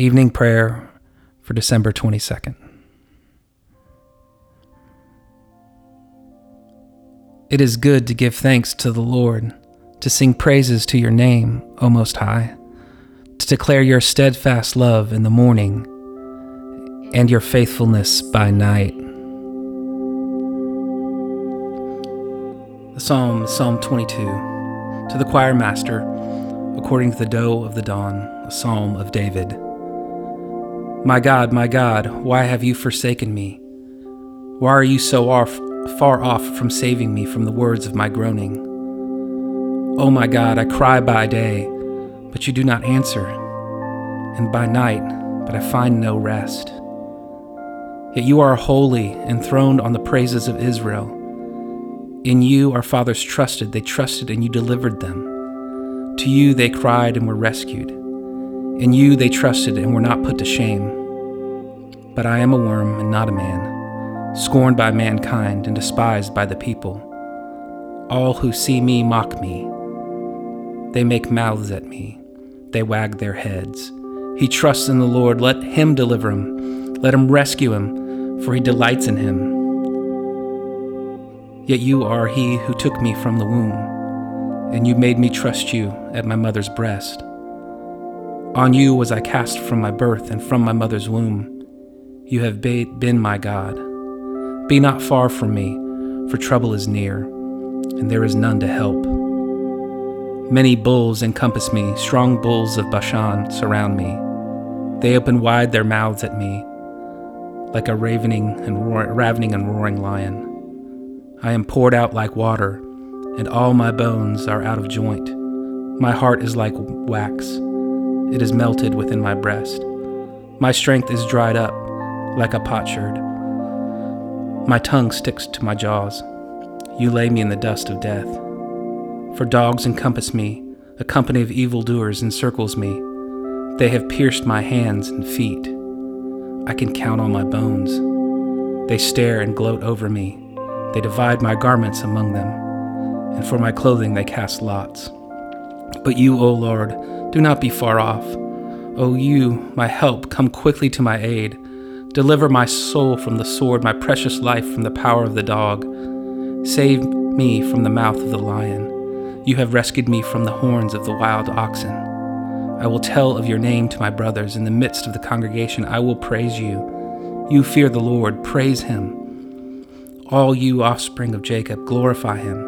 Evening prayer for December 22nd. It is good to give thanks to the Lord, to sing praises to your name, O Most High, to declare your steadfast love in the morning and your faithfulness by night. The Psalm, Psalm 22. To the choir master, according to the doe of the dawn, a psalm of David. My God, my God, why have you forsaken me? Why are you so off, far off from saving me from the words of my groaning? O oh my God, I cry by day, but you do not answer, and by night, but I find no rest. Yet you are holy, enthroned on the praises of Israel. In you our fathers trusted, they trusted, and you delivered them. To you they cried and were rescued. In you they trusted and were not put to shame. But I am a worm and not a man, scorned by mankind and despised by the people. All who see me mock me. They make mouths at me, they wag their heads. He trusts in the Lord, let him deliver him, let him rescue him, for he delights in him. Yet you are he who took me from the womb, and you made me trust you at my mother's breast. On you was I cast from my birth and from my mother's womb. You have been my God. Be not far from me, for trouble is near, and there is none to help. Many bulls encompass me, strong bulls of Bashan surround me. They open wide their mouths at me, like a ravening and roar- ravening and roaring lion. I am poured out like water, and all my bones are out of joint. My heart is like wax, it is melted within my breast. My strength is dried up like a potsherd. My tongue sticks to my jaws. You lay me in the dust of death. For dogs encompass me, a company of evildoers encircles me. They have pierced my hands and feet. I can count on my bones. They stare and gloat over me. They divide my garments among them, and for my clothing they cast lots. But you, O Lord, do not be far off. O you, my help, come quickly to my aid. Deliver my soul from the sword, my precious life from the power of the dog. Save me from the mouth of the lion. You have rescued me from the horns of the wild oxen. I will tell of your name to my brothers. In the midst of the congregation, I will praise you. You fear the Lord, praise him. All you offspring of Jacob, glorify him,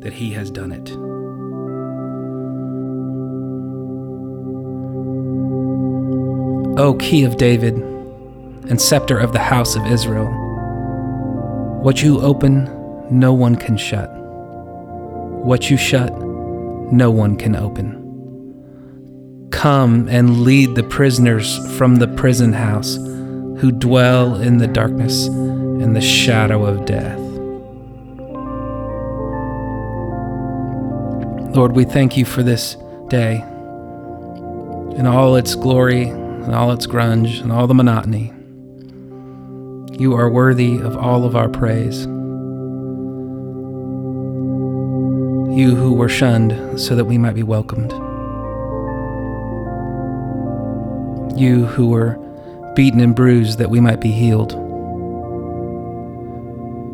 that he has done it. O key of David and scepter of the house of Israel, what you open, no one can shut. What you shut, no one can open. Come and lead the prisoners from the prison house who dwell in the darkness and the shadow of death. Lord, we thank you for this day in all its glory and all its grunge and all the monotony. You are worthy of all of our praise. You who were shunned so that we might be welcomed. You who were beaten and bruised that we might be healed.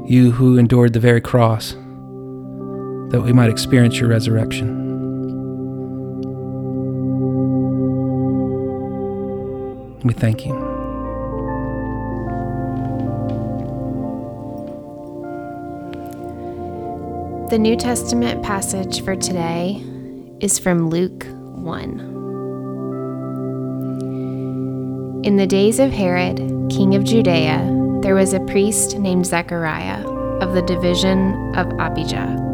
You who endured the very cross that we might experience your resurrection. We thank you. The New Testament passage for today is from Luke 1. In the days of Herod, king of Judea, there was a priest named Zechariah of the division of Abijah.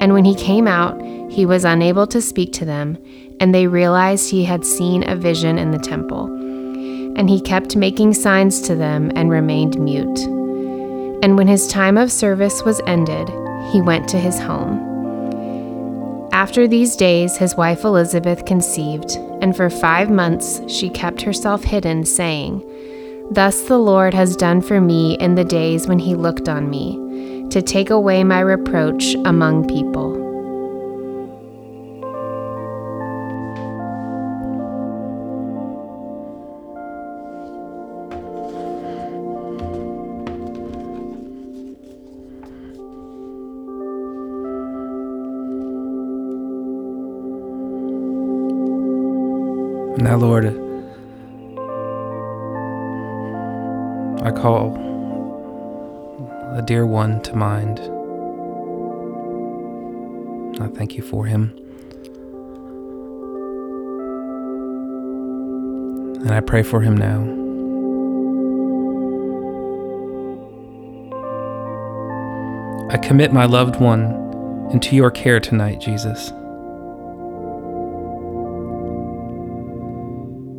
And when he came out, he was unable to speak to them, and they realized he had seen a vision in the temple. And he kept making signs to them and remained mute. And when his time of service was ended, he went to his home. After these days, his wife Elizabeth conceived, and for five months she kept herself hidden, saying, Thus the Lord has done for me in the days when he looked on me, to take away my reproach among people. Now, Lord, I call a dear one to mind. I thank you for him. And I pray for him now. I commit my loved one into your care tonight, Jesus.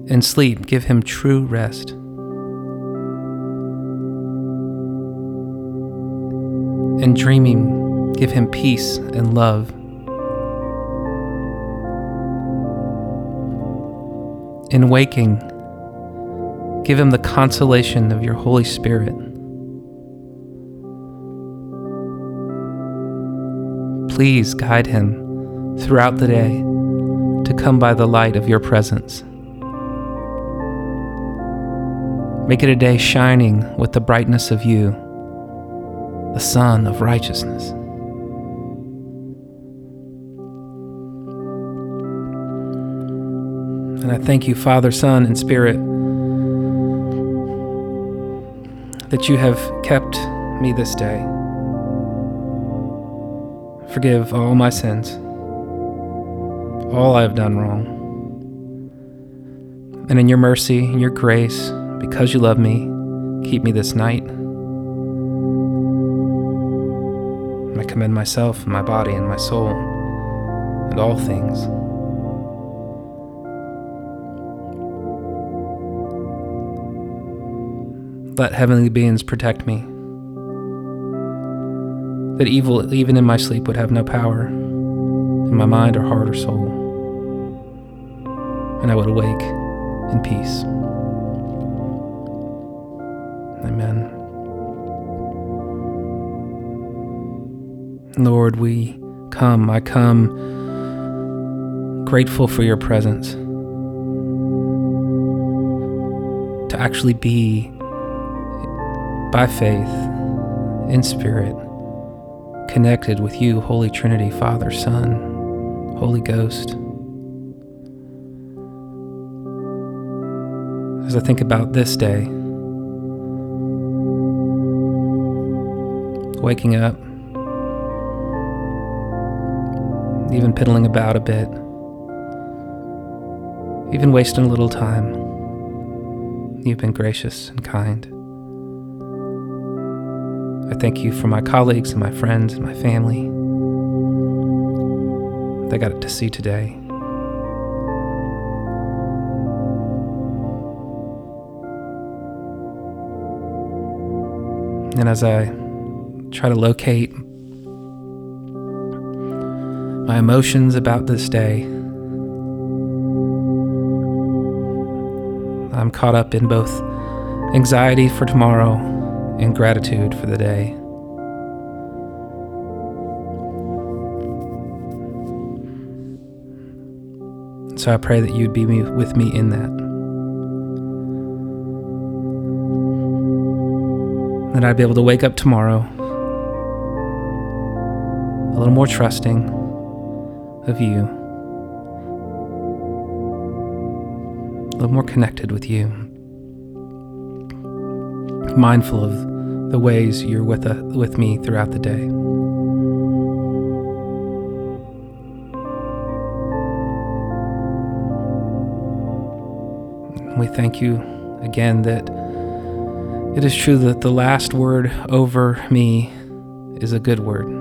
In sleep, give him true rest. In dreaming, give him peace and love. In waking, give him the consolation of your Holy Spirit. Please guide him throughout the day to come by the light of your presence. Make it a day shining with the brightness of you, the sun of righteousness. And I thank you, Father, Son, and Spirit, that you have kept me this day. Forgive all my sins, all I have done wrong. And in your mercy and your grace, because you love me, keep me this night. Commend myself, and my body, and my soul, and all things. Let heavenly beings protect me, that evil, even in my sleep, would have no power in my mind or heart or soul, and I would awake in peace. Lord, we come, I come grateful for your presence. To actually be by faith, in spirit, connected with you, Holy Trinity, Father, Son, Holy Ghost. As I think about this day, waking up, even piddling about a bit, even wasting a little time. You've been gracious and kind. I thank you for my colleagues and my friends and my family. They got to see today. And as I try to locate my emotions about this day, I'm caught up in both anxiety for tomorrow and gratitude for the day. So I pray that you'd be with me in that. That I'd be able to wake up tomorrow a little more trusting of you, a little more connected with you, mindful of the ways you're with, a, with me throughout the day. We thank you again that it is true that the last word over me is a good word.